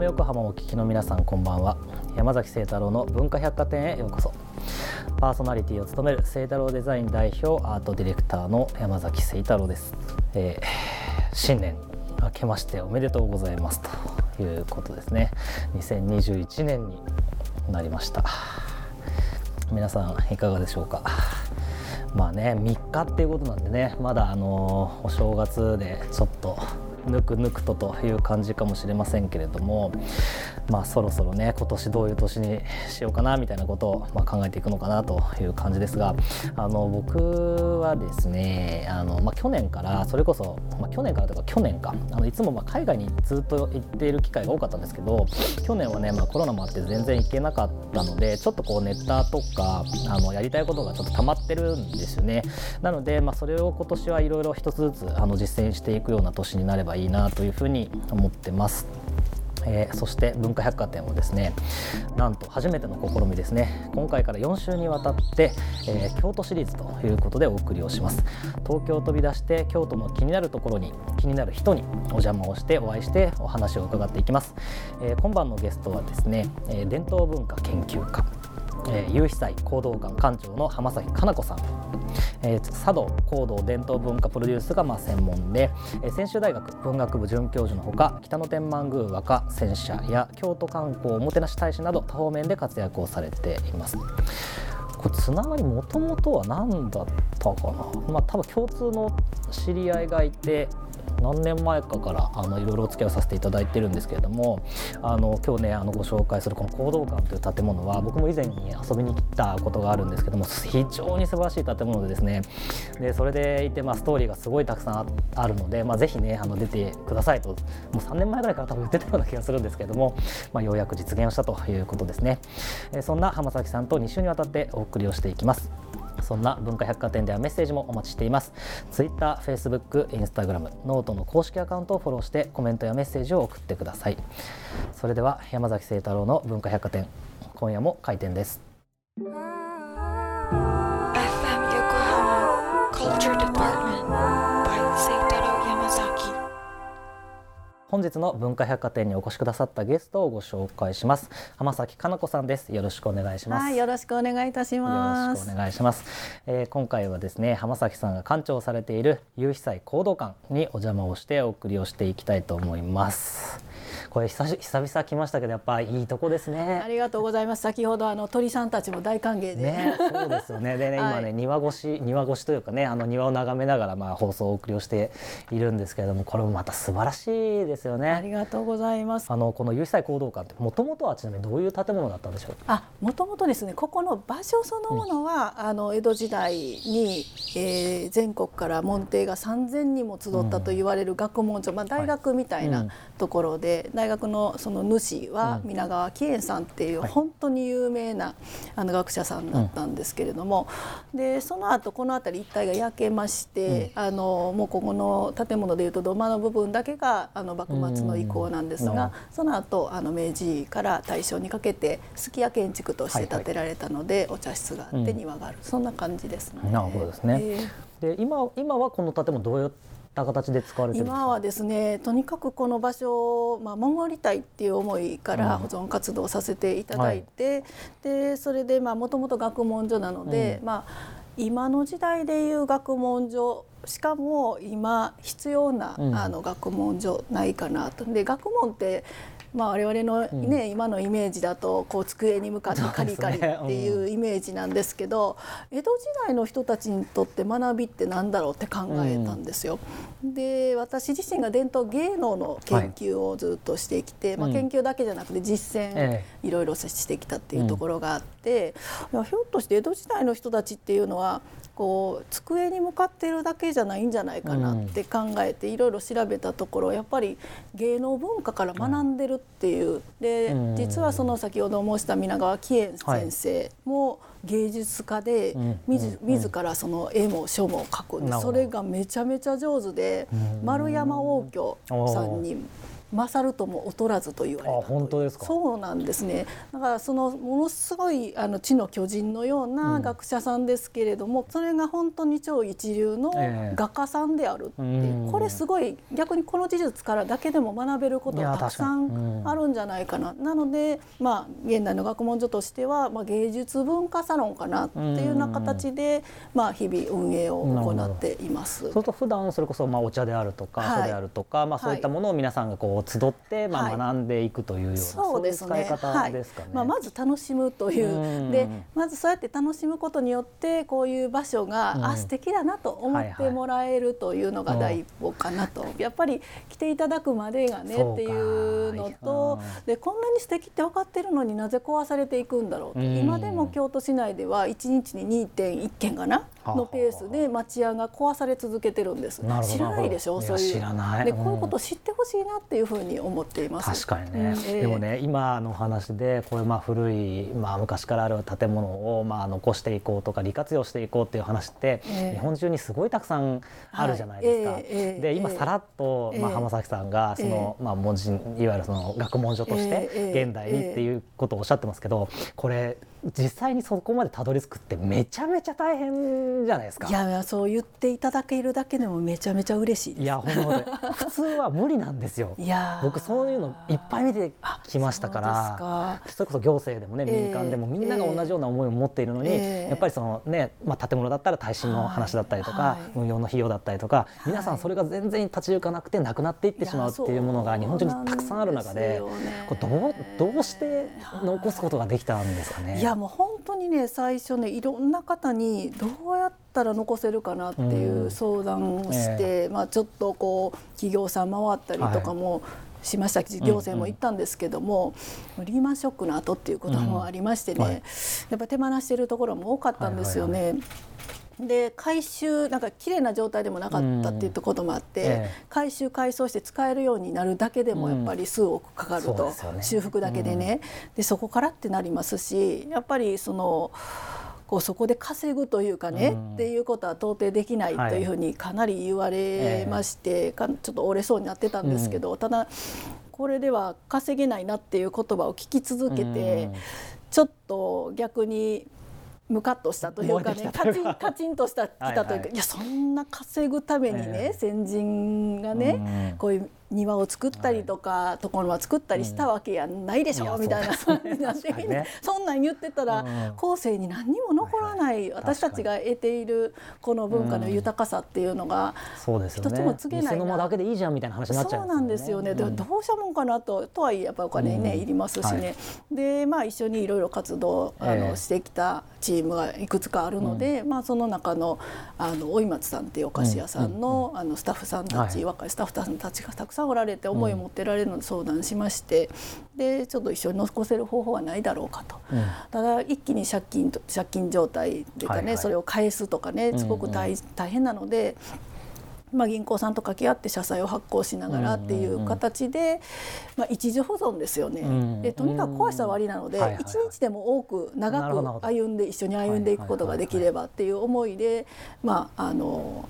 FM 横浜をお聞きの皆さんこんばんは。山崎清太郎の文化百貨店へようこそ。パーソナリティを務める清太郎デザイン代表アートディレクターの山崎清太郎です、えー、新年明けましておめでとうございますということですね。2021年になりました。皆さんいかがでしょうか？まあね3日っていうことなんでねまだあのお正月でちょっとぬくぬくとという感じかもしれませんけれどもまあそろそろね今年どういう年にしようかなみたいなことをまあ考えていくのかなという感じですがあの僕はですねあの、まあ、去年からそれこそ、まあ、去年からというか去年か。あのいつもまあ海外にずっと行っている機会が多かったんですけど去年はね、まあ、コロナもあって全然行けなかったのでちょっとこうネタとかあのやりたいことがちょっと溜まってるんですよね。なので、まあ、それを今年はいろいろ一つずつあの実践していくような年になればいいなというふうに思ってます。えー、そして文化百貨店をですねなんと初めての試みですね。今回から4週にわたって、えー、京都シリーズということでお送りをします。東京を飛び出して京都の気になるところに気になる人にお邪魔をしてお会いしてお話を伺っていきます、えー、今晩のゲストはですね、え伝統文化研究家えー、有被災行動館館長の浜崎かな子さん、えー、茶道行動伝統文化プロデュースがまあ専門で、えー、専修大学文学部准教授のほか北野天満宮和歌戦車や京都観光おもてなし大使など多方面で活躍をされています。これつながりもともとは何だったかな、まあ、多分共通の知り合いがいて何年前かからあのいろいろお付き合いさせていただいてるんですけれどもあの今日ねあのご紹介するこの講道館という建物は僕も以前に遊びに来たことがあるんですけども非常に素晴らしい建物でですねでそれでいて、まあ、ストーリーがすごいたくさんあるので、まあ、ぜひねあの出てくださいともう3年前ぐらいから多分言ってたような気がするんですけども、まあ、ようやく実現をしたということですね。そんな浜崎さんと2週にわたってお送りをしていきます。そんな文化百貨店ではメッセージもお待ちしています。Twitter、Facebook、Instagram、 noteの公式アカウントをフォローしてコメントやメッセージを送ってください。それでは山崎清太郎の文化百貨店今夜も開店です。本日の文化百貨店にお越しくださったゲストをご紹介します。浜崎かな子さんです。よろしくお願いします。よろしくお願いいたします。よろしくお願いします、えー、今回はですね浜崎さんが館長されている有被災行動館にお邪魔をしてお送りをしていきたいと思います。これ久々来ましたけどやっぱいいとこですね。ありがとうございます。先ほどあの鳥さんたちも大歓迎で。ねそうですよね。でね、はい、今ね庭越し庭越しというかねあの庭を眺めながらまあ放送をお送りをしているんですけれどもこれもまた素晴らしいですよね。ありがとうございます。あのこの有災行動館ってもともとはちなみにどういう建物だったんでしょう？あもともとですねここの場所そのものは、うん、あの江戸時代に、えー、全国から門弟が3,000人も集ったと言われる学問所、うん、まあ大学みたいなところで、はいうん大学のその主は皆川喜円さんっていう本当に有名なあの学者さんだったんですけれども、でその後この辺り一帯が焼けまして、あのもうここの建物でいうと土間の部分だけがあの幕末の遺構なんですが、その後あの明治から大正にかけてすき家建築として建てられたので、お茶室があって庭がある、そんな感じですね。なるほどですね。えー、で今今はこの建物どうやった形で使われて今はですねとにかくこの場所を、まあ、守りたいっていう思いから保存活動させていただいて、うんはい、でそれでもともと学問所なので、うん、まあ今の時代でいう学問所しかも今必要な、うん、あの学問所ないかなと。で学問ってまあ、我々のね、うん、今のイメージだとこう机に向かってカリカリっていうイメージなんですけど、ねうん、江戸時代の人たちにとって学びって何だろうって考えたんですよ。うん、で私自身が伝統芸能の研究をずっとしてきて、はい、まあ、研究だけじゃなくて実践いろいろしてきたっていうところがあって、ひょっとして江戸時代の人たちっていうのはこう机に向かっているだけじゃないんじゃないかなって考えていろいろ調べたところやっぱり芸能文化から学んでるっていう。で実はその先ほど申した皆川喜円先生も芸術家で自自らその絵も書も描くんでそれがめちゃめちゃ上手で丸山応挙さんに勝るとも劣らずと言われた。本当ですか？そうなんですね。だからそのものすごいあの地の巨人のような学者さんですけれども、うん、それが本当に超一流の画家さんであるって、えー、これすごい逆にこの事実からだけでも学べることがたくさんあるんじゃないかな。なので、まあ、現代の学問所としては、まあ、芸術文化サロンかなっていうような形で、まあ、日々運営を行っています。そうすると普段それこそまあお茶であるとか、はい、であるとか、まあ、そういったものを皆さんがこう集ってまあ学んでいくというような、はい、そういう使い方ですかね。まあ、まず楽しむという。でまずそうやって楽しむことによってこういう場所が、うん、あ素敵だなと思ってもらえるというのが第一歩かなと、やっぱり来ていただくまでがねっていうのとでこんなに素敵って分かってるのになぜ壊されていくんだろうと、今でも京都市内では1日に2.1件かなのペースで町屋が壊され続けてるんです。知らないでしょそういう。知らない、でこういうことを知ってほしいなっていうふうに思っています。確かにね、うんえー、でもね今の話でこれまあ古いまあ昔からある建物をまあ残していこうとか利活用していこうっていう話って、えー、日本中にすごいたくさんあるじゃないですか。はいえー、で今さらっと、まあ、浜崎さんがその、まあ、文字いわゆるその学問書として現代にっていうことをおっしゃってますけどこれ実際にそこまでたどり着くってめちゃめちゃ大変じゃないですか。いやそう言っていただけるだけでもめちゃめちゃ嬉しいいや本当 普通は無理なんですよ。いや僕そういうのいっぱい見てきましたから。それこそ行政でもね民間でもみんなが同じような思いを持っているのに、えー、やっぱりそのね、まあ、建物だったら耐震の話だったりとか、はい、運用の費用だったりとか、皆さんそれが全然立ち行かなくてなくなっていってしまうっていうものが日本中にたくさんある中でこれどうどうして残すことができたんですかね。いやもう本当にね最初ねいろんな方にどうやったら残せるかなっていう相談をして、うん、まあ、ちょっとこう企業さん回ったりとかも、しました行政も行ったんですけども、うんうん、リーマンショックの後っていうこともありましてね、うんはい、やっぱ手放しているところも多かったんですよね。はいはいはいで回収なんか綺麗な状態でもなかったっていうこともあって、うん。ええ、回収改装して使えるようになるだけでもやっぱり数億かかると、うんね、修復だけでね、うん、でそこからってなりますしやっぱりその。こうそこで稼ぐというかね、うん、っていうことは到底できないというふうにかなり言われまして、はい、ちょっと折れそうになってたんですけど、うん、ただこれでは稼げないなっていう言葉を聞き続けて、うん、ちょっと逆にムカッとしたというかねカチンカチンとしたきたとい。うか、はいはい、いやそんな稼ぐためにね、えー、先人がね、こういう庭を作ったりとか、はい、床の間作ったりしたわけやないでしょ、うん、みたいな。そ んな、ね、そんなん言ってたら、うん、後世に何にも残らない、私たちが得ているこの文化の豊かさっていうのが、うん、一つも告げないな。だけでいいじゃんみたいな話になっちゃう、ね、そうなんですよね。でどうしたもんかなととはいえやっぱりお金ね、いりますしね。はい、でまあ一緒にいろいろ活動あの、えー、してきたチームがいくつかあるので、まあその中のあの追松さんっていうお菓子屋さんの,、あのスタッフさんたち、はい、若いスタッフさんたちがたくさんおられて思いを持ってられるので相談しまして、でちょっと一緒に残せる方法はないだろうかと、うん、ただ一気に借金借金状態というかね、はいはい、それを返すとかねすごく大,、大変なので。まあ、銀行さんと掛け合って社債を発行しながらっていう形で、まあ、一時保存ですよね、でとにかく壊したら終わりなので一日でも多く長く歩んで一緒に歩んでいくことができればっていう思いでまああの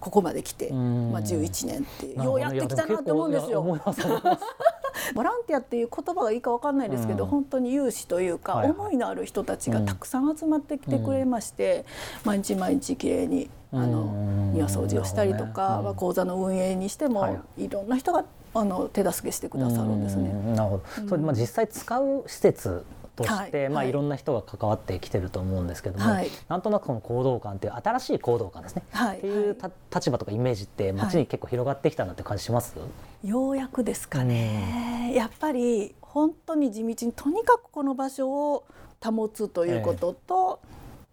ここまで来て、まあ、11年ってようやってきたなと思うんですよ。ボランティアっていう言葉がいいか分かんないですけど、うん、本当に有志というか、思いのある人たちがたくさん集まってきてくれまして、うん、毎日毎日きれいにあの庭掃除をしたりとか、ね、講座の運営にしても、はい、いろんな人があの手助けしてくださるんですね。なるほど。それまあ実際使う施設として、はい、まあ、いろんな人が関わってきてると思うんですけども、はい、なんとなくこの行動感っていう新しい行動感ですね、はい、っていう立場とかイメージって街に結構広がってきたなって感じします、ようやくですかね、やっぱり本当に地道にとにかくこの場所を保つということと、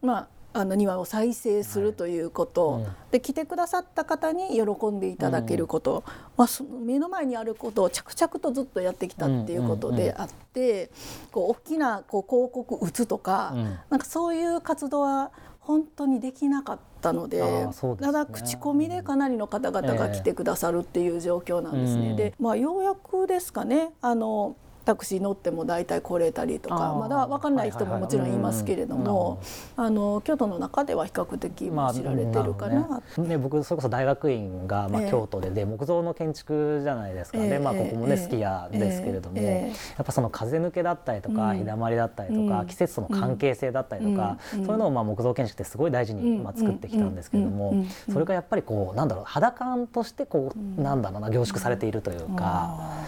えー、まああの庭を再生するということ、はいうん、で来てくださった方に喜んでいただけること、うん、まあ、その目の前にあることを着々とずっとやってきたっていうことであって、こう大きなこう広告打つとか、うん、なんかそういう活動は本当にできなかったので、ね、ただ口コミでかなりの方々が来てくださるっていう状況なんですね。えー、で、まあ、ようやくですかね。あのタクシー乗っても大体来れたりとかまだ分かんない人ももちろんいますけれどもあの京都の中では比較的知られてるかな。まあね、ね、僕それこそ大学院がまあ京都で、えー、で木造の建築じゃないですか。ね、えー、まあ、ここもね、えー、好きやですけれども、やっぱその風抜けだったりとか、日だまりだったりとか、季節との関係性だったりとか、そういうのをまあ木造建築ってすごい大事にまあ作ってきたんですけれども、それがやっぱりこうなんだろう肌感としてこう、なんだろうな凝縮されているというか。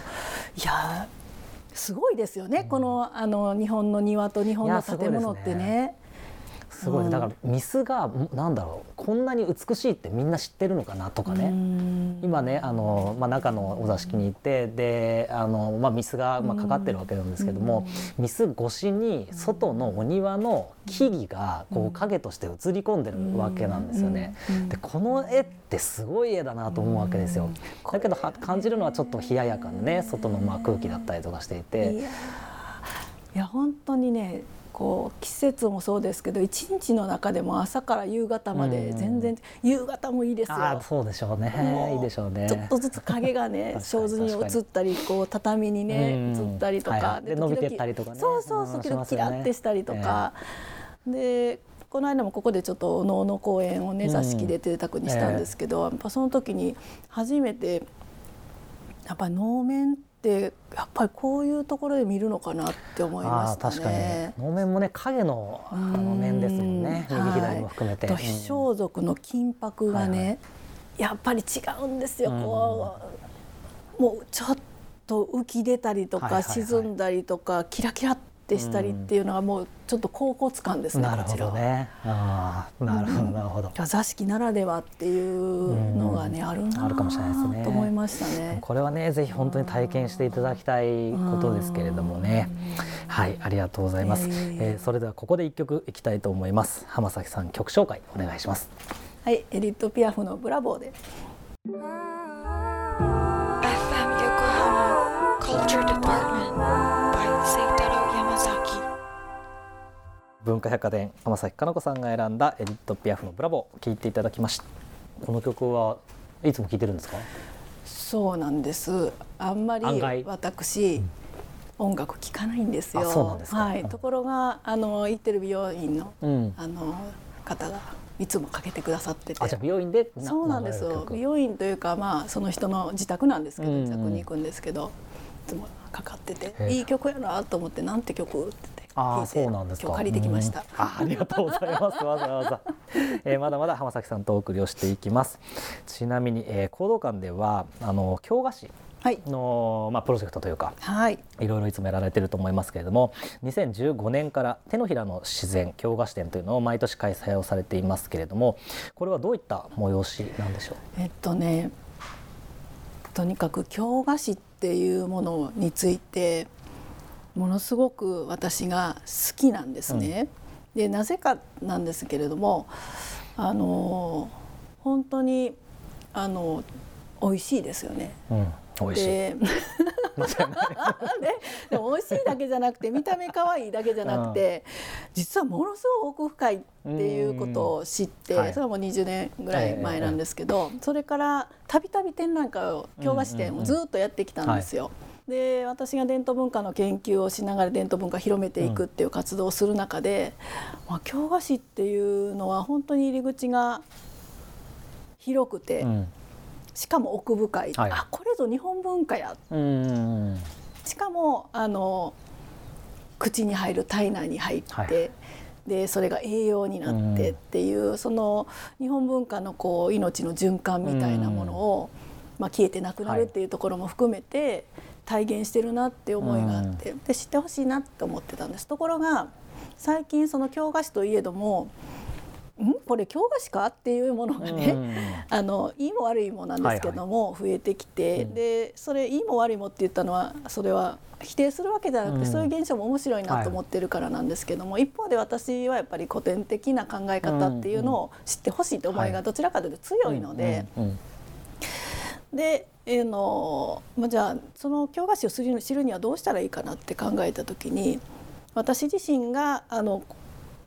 いやすごいですよね、うん、このあの日本の庭と日本の建物ってね。すごい、だからミスがなんだろうこんなに美しいってみんな知ってるのかなとかね。今ねあの、まあ、中のお座敷に行ってであの、まあ、ミスが、まあ、かかってるわけなんですけどもミス越しに外のお庭の木々がこう影として映り込んでるわけなんですよね。でこの絵ってすごい絵だなと思うわけですよ。だけど感じるのはちょっと冷ややかなね外のまあ空気だったりとかしていて。いや本当にねこう季節もそうですけど一日の中でも朝から夕方まで全然、夕方もいいですよ。そうでしょうね。いいでしょうね。ちょっとずつ影がね 障子に映ったりこう畳にね映ったりとか、で伸びてったりとかね。そうそうそうキラキラってしたりとか、でこの間もここでちょっと能の公演をね座敷で邸宅にしたんですけど、やっぱその時に初めてやっぱり能面ってやっぱりこういうところで見るのかなって思いました、ね、能面もね影のあの面ですもんね。右左も含めて。はい、装束の金箔がね、はいはい、やっぱり違うんですよ、こうもうちょっと浮き出たりとか沈んだりとか、キラキラってしたりっていうのはもうちょっと高骨感ですね、なるほどね。あなるほどなるほど。座敷ならではっていうのがね、あるなあるかもしれないですね。と思いましたね。これはねぜひ本当に体験していただきたいことですけれどもね。はいありがとうございます、えー、それではここで一曲いきたいと思います。浜崎さん曲紹介お願いします。はいエリットピアフのブラボーで。FM 横浜 Culture Department 文化百貨店浜崎かな子さんが選んだエディット・ピアフの「ブラボー」聴いていただきました。この曲はいつも聴いてるんですか？そうなんです。あんまり私、うん、音楽聴かないんですよ。はい、ところがあの行ってる美容院の、うん、あの方がいつもかけてくださってて。あじゃ美容院でそうなんですよ。美容院というかまあその人の自宅なんですけど、自宅に行くんですけどいつもかかってていい曲やなと思ってなんて曲ってあそうなんですか。借りてきました。あありがとうございます。わざわざ。えー、まだまだ浜崎さんとお送りをしていきます。ちなみに、えー、行動館ではあの京菓子の、はい、まあ、プロジェクトというか、はい、いろいろいつもやられてると思いますけれども2015年から手のひらの自然京菓子展というのを毎年開催をされていますけれどもこれはどういった催しなんでしょう？えっとねとにかく京菓子っていうものについてものすごく私が好きなんですね。うん、でなぜかなんですけれどもあの本当にあの美味しいですよね。うん美味しい。で でも美味しいだけじゃなくて見た目可愛いだけじゃなくて、実はものすごく奥深いっていうことを知って、それはもう20年ぐらい前なんですけど、それからたびたび展覧会を京菓子店をずっとやってきたんですよ。で私が伝統文化の研究をしながら伝統文化を広めていくっていう活動をする中で、まあ、京菓子っていうのは本当に入り口が広くて、うん、しかも奥深い、はい、あこれぞ日本文化や、しかもあの口に入る体内に入って、はい、でそれが栄養になってっていう、うん、その日本文化のこう命の循環みたいなものを、まあ、消えてなくなるっていうところも含めて。はい体現してるなって思いがあって、で知ってほしいなって思ってたんです。ところが最近その京菓子といえどもん？これ京菓子か？っていうものがね、あのいいも悪いもなんですけども、増えてきて、でそれいいも悪いもって言ったのはそれは否定するわけじゃなくて、そういう現象も面白いなと思ってるからなんですけども、一方で私はやっぱり古典的な考え方っていうのを知ってほしいと思いがどちらかというと強いので。でえーのまあ、じゃあその京菓子を知る知るにはどうしたらいいかなって考えた時に私自身があの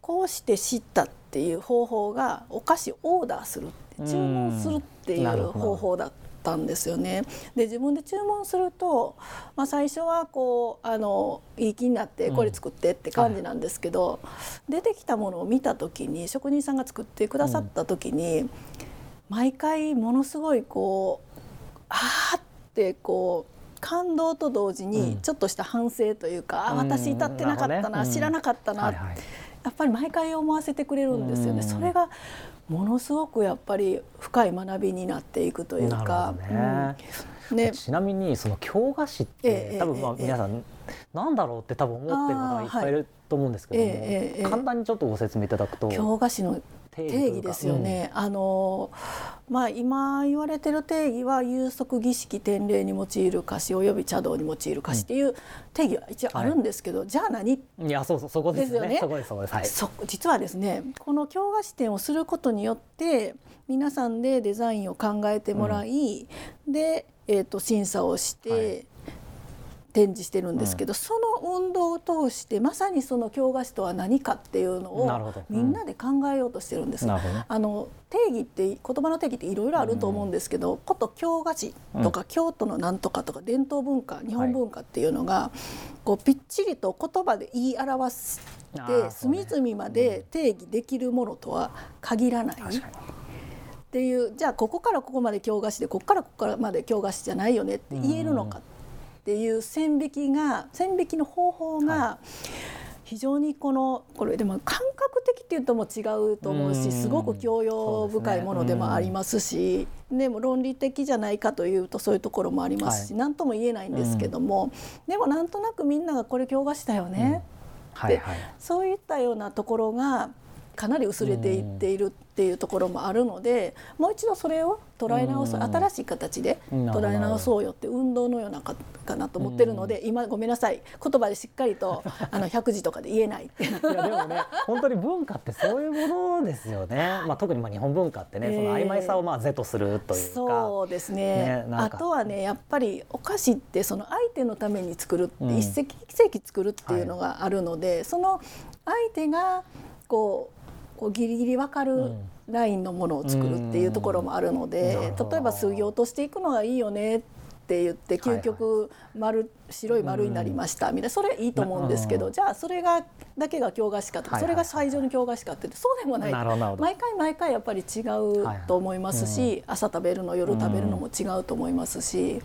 こうして知ったっていう方法がお菓子をオーダーする注文するっていう方法だっったんですよね。で自分で注文すると、まあ、最初はこうあのいい気になってこれ作ってって感じなんですけど、出てきたものを見た時に職人さんが作ってくださった時に、毎回ものすごいこうあーってこう。感動と同時にちょっとした反省というか、あ私至ってなかったな、知らなかったな、やっぱり毎回思わせてくれるんですよね。それがものすごくやっぱり深い学びになっていくというか。ね、ちなみにその京菓子って、多分まあ皆さん、なんだろうって多分思ってる方がいっぱいいると思うんですけども、簡単にちょっとご説明いただくと京菓子の定義ですよね。うん、あのまあ今言われてる定義は有足儀式典礼に用いる菓子および茶道に用いる菓子っていう定義は一応あるんですけど、うんはい、じゃあ何？いやそうそうそこですよね。実はですねこの京菓子店をすることによって皆さんでデザインを考えてもらい、うん、でえーと、と審査をして、はい展示してるんですけど、うん、その運動を通してまさにその京菓子とは何かっていうのをみんなで考えようとしてるんです。うん、あの定義って言葉の定義っていろいろあると思うんですけど、うん、こと京菓子とか、京都のなんとかとか伝統文化日本文化っていうのが、はい、こうぴっちりと言葉で言い表して隅々まで定義できるものとは限らない。っていうじゃあここからここまで京菓子でここからここからまで京菓子じゃないよねって言えるのかっていう線引きが線引きの方法が非常にこのこれでも感覚的っていうとも違うと思うしすごく教養深いものでもありますしでも論理的じゃないかというとそういうところもありますし何とも言えないんですけどもでもなんとなくみんながこれ教科したよね。ってそういったようなところがかなり薄れていっているっていうところもあるのでもう一度それを捉え直す新しい形で捉え直そうよって運動のようなかかなと思ってるので今ごめんなさい言葉でしっかりと あの100字とかで言えないっていやでもね本当に文化ってそういうものですよね、まあ、特にまあ日本文化ってね、えー、その曖昧さをまあ是とするというか。そうですね、ね、あとはねやっぱりお菓子ってその相手のために作るって、うん、一世紀作るっていうのがあるので、はい、その相手がこうこうギリギリ分かるラインのものを作るっていうところもあるので、例えば数行としていくのがいいよねって言って究極丸白い丸になりました。みたいな。それいいと思うんですけど、じゃあそれがだけが京菓子かとか、それが最上の京菓子かってそうでもない。毎回毎回やっぱり違うと思いますし、朝食べるの夜食べるのも違うと思いますし、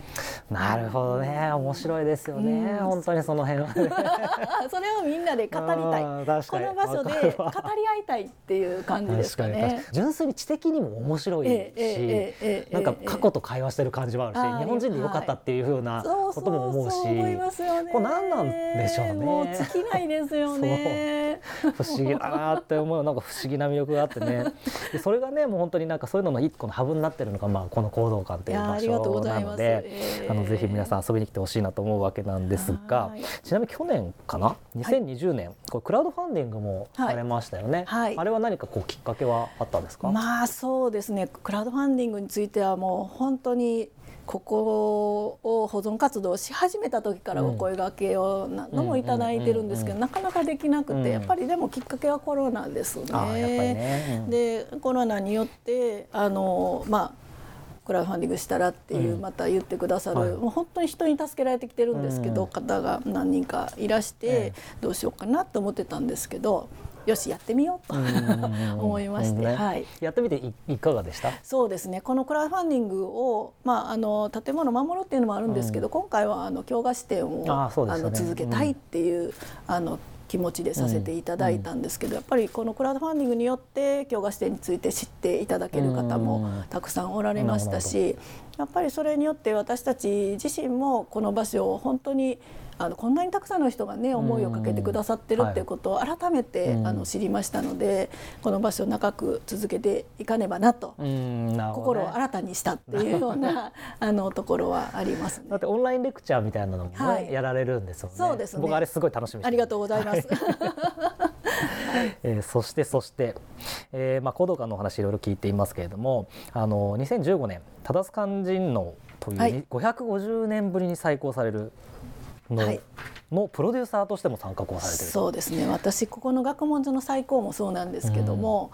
なるほどね。面白いですよね、本当にその辺は、それをみんなで語りたい。この場所で語り合いたいっていう感じですかね。純粋に知的にも面白いし、なんか過去と会話してる感じもあるし、日本人でよかったっていうふうなことも思うし、思いますよね。これ何なんでしょうね。もう尽きないですよね。不思議だなって思うなんか不思議な魅力があってね。それがねもう本当になんかそういうのの一個のハブになってるのがまあこの行動館っていう場所なので、あのぜひ皆さん遊びに来てほしいなと思うわけなんですが、ちなみに去年かな、2020年、これクラウドファンディングもされましたよね。はい、あれは何かこうきっかけはあったんですか？まあそうですね。クラウドファンディングについてはもう本当にここを保存活動をし始めた時からお声がけを何度も頂いてるんですけど、なかなかできなくて、やっぱりでもきっかけはコロナですね。ね。でコロナによってあのまあクラウドファンディングしたらっていう、また言ってくださる、はい、もう本当に人に助けられてきてるんですけど、方が何人かいらして、どうしようかなと思ってたんですけどよしやってみようと思いまして、ね、はい、やってみていかがでした？そうですねこのクラウドファンディングを、まあ、あの建物を守るっていうのもあるんですけど、うん、今回はあの京菓子店をあ、ね、あの続けたいっていう、うん、あの気持ちでさせていただいたんですけど、やっぱりこのクラウドファンディングによって京菓子店について知っていただける方もたくさんおられましたしやっぱりそれによって私たち自身もこの場所を本当にあのこんなにたくさんの人がね思いをかけてくださってるっていうことを改めて、あの知りましたのでこの場所を長く続けていかねばなと、心を新たにしたっていうような あのところはあります、ね、だってオンラインレクチャーみたいなのもね、はい、やられるんですよね。そうですね。僕あれすごい楽しみありがとうございます。えー、そしてそして、えー、まあ、古道館のお話いろいろ聞いていますけれどもあの2015年忠須肝心のという、はい、550年ぶりに再興されるののプロデューサーとしても参画をされてるそうですね。私ここの学問所の最高もそうなんですけども、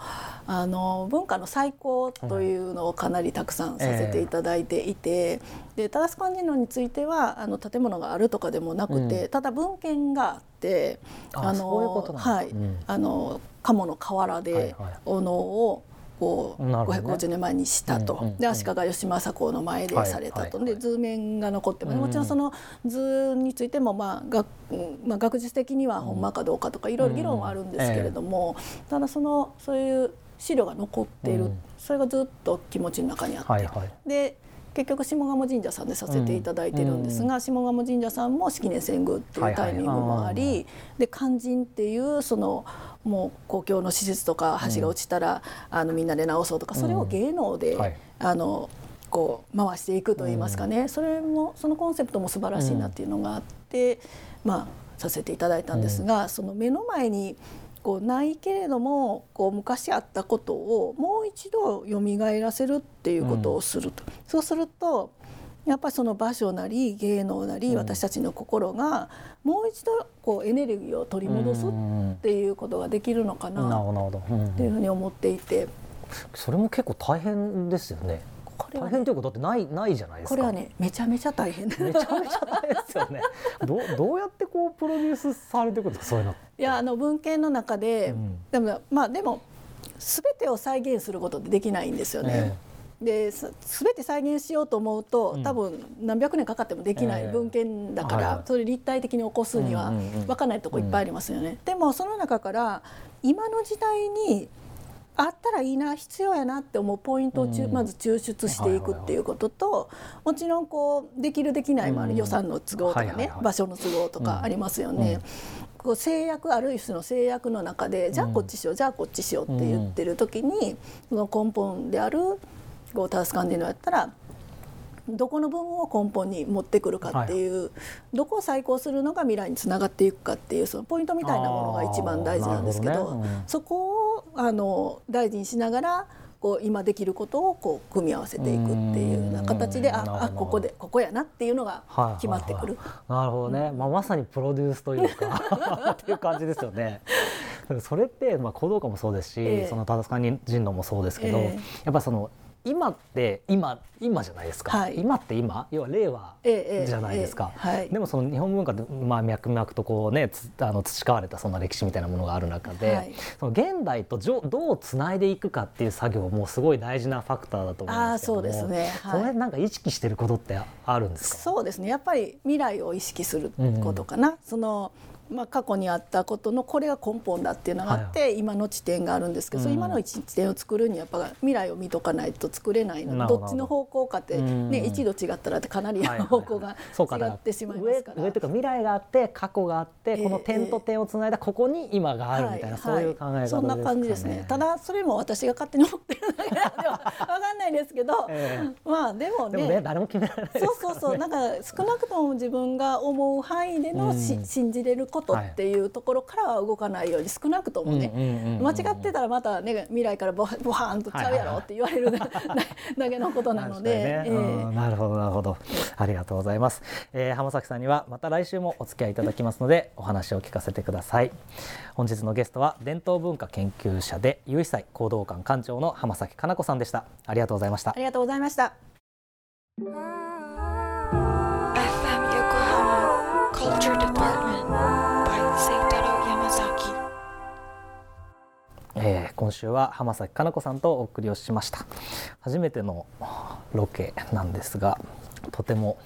うん、あの文化の最高というのをかなりたくさんさせていただいていて、えー、で忠須漢字能についてはあの建物があるとかでもなくて、うん、ただ文献があってあのはい、うん、あの鴨の河原でお能をこう、ね、550年前にしたと、うんうん、で足利義政公の前でされたと、で図面が残ってます、もちろんその図についても、まあ学まあ、学術的にはほん。まかどうかとかいろいろ議論はあるんですけれども、ただそのそういう資料が残っている、それがずっと気持ちの中にあって、はいはい、で結局下鴨神社さんでさせていただいてるんですが、うん、下鴨神社さんも式年遷宮っていうタイミングもあり、はいはい、で肝心っていうそのもう公共の施設とか橋が落ちたら、うん、あのみんなで直そうとかそれを芸能で、うんはい、あのこう回していくといいますかね、それもそのコンセプトも素晴らしいなっていうのがあって、まあさせていただいたんですが、その目の前にこうないけれどもこう昔あったことをもう一度蘇らせるっていうことをすると、うん、そうするとやっぱりその場所なり芸能なり私たちの心がもう一度こうエネルギーを取り戻すっていうことができるのかなっていうふうに思っていて。それも結構大変ですよね。これ、ね、大変ということってないないじゃないですか。これはねめちゃめちゃ大変。めちゃめちゃ大変ですよね。どうどうやってこうプロデュースされていくんですかそういうの。いやあの文献の中で、うん、でもまあでもすべてを再現することってできないんですよね。えー、ですべて再現しようと思うと多分何百年かかってもできない文献だから、えー、それ立体的に起こすには分かんないとこいっぱいありますよね。でもその中から今の時代にあったらいいな必要やなって思うポイントをまず抽出していくっていうことと、もちろんこうできるできないもある、予算の都合とかね、場所の都合とかありますよね。こう制約ある種の制約の中でじゃあこっちしよう、じゃあこっちしようって言ってる時に、その根本であるこうタスカンディノやったらどこの部分を根本に持ってくるかっていう、はい、どこを再興するのが未来につながっていくかっていうそのポイントみたいなものが一番大事なんですけど、ね。うん、そこをあの大事にしながらこう今できることをこう組み合わせていくっていうような形でああここでここやなっていうのが決まってくる。はいはいはい、なるほどね、まあ、まさにプロデュースというか っていう感じですよね。それって、まあ、行動家もそうですし、えー、その忠塚人のもそうですけど、えー、やっぱその今って今今じゃないですか、はい、今って今？要は令和じゃないですか、えええはい、でもその日本文化で、まあ、脈々とこうねあの培われたそんな歴史みたいなものがある中で、はい、その現代とどうつないでいくかっていう作業もすごい大事なファクターだと思うんですけどそうですね、はい、それなんか意識してることってあるんですか？そうですね。やっぱり未来を意識することかな、うん、そのまあ、過去にあったことのこれが根本だっていうのがあって、はい、今の地点があるんですけど、うん、今の地点を作るにはやっぱ未来を見とかないと作れないのでど。っちの方向かって、ね、一度違ったらかなり方向が違ってしまい。ますから。上というか未来があって過去があって、この点と点をつないだここに今があるみたいな、そういう考え方ですか、ね、そんな感じですね。ただそれも私が勝手に思ってるだけでは分かんないですけど、えー、まあでもね、ね、誰も決められない、ね、そうそうそう。なんか少なくとも自分が思う範囲でのし、信じれることっていうところからは動かないように少なくともね間違ってたらまた、ね、未来からボボハンとちゃうやろって言われるだけのことなので。なるほどなるほど。ありがとうございます、えー、浜崎さんにはまた来週もお付き合いいただきますのでお話を聞かせてください。本日のゲストは伝統文化研究者で唯祭行動館館長の浜崎かな子さんでした。ありがとうございました。ありがとうございました。FM 横浜 Culture Department えー、今週は浜崎かな子さんとお送りをしました。初めてのロケなんですがとても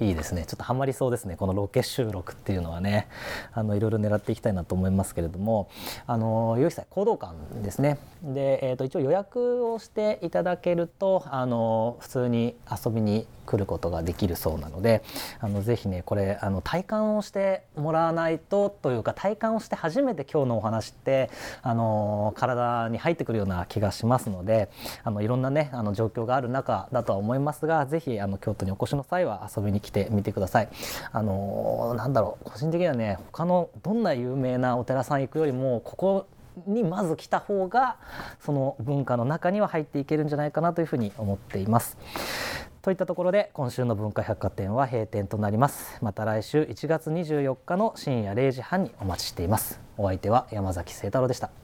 いいですね。ちょっとハマりそうですね。このロケ収録っていうのはね。あのいろいろ狙っていきたいなと思いますけれども。あの良い祭行動館ですね。で、えー、と一応予約をしていただけるとあの普通に遊びに来ることができるそうなのであのぜひねこれあの体感をしてもらわないとというか体感をして初めて今日のお話ってあの体に入ってくるような気がしますのであのいろんなねあの状況がある中だとは思いますがぜひあの京都にお越しの際は遊びに来てみてください。あのなんだろう個人的にはね他のどんな有名なお寺さん行くよりもここにまず来た方がその文化の中には入っていけるんじゃないかなというふうに思っています。といったところで今週の文化百貨店は閉店となりますまた来週1月24日の深夜0時半にお待ちしていますお相手は山崎誠太郎でした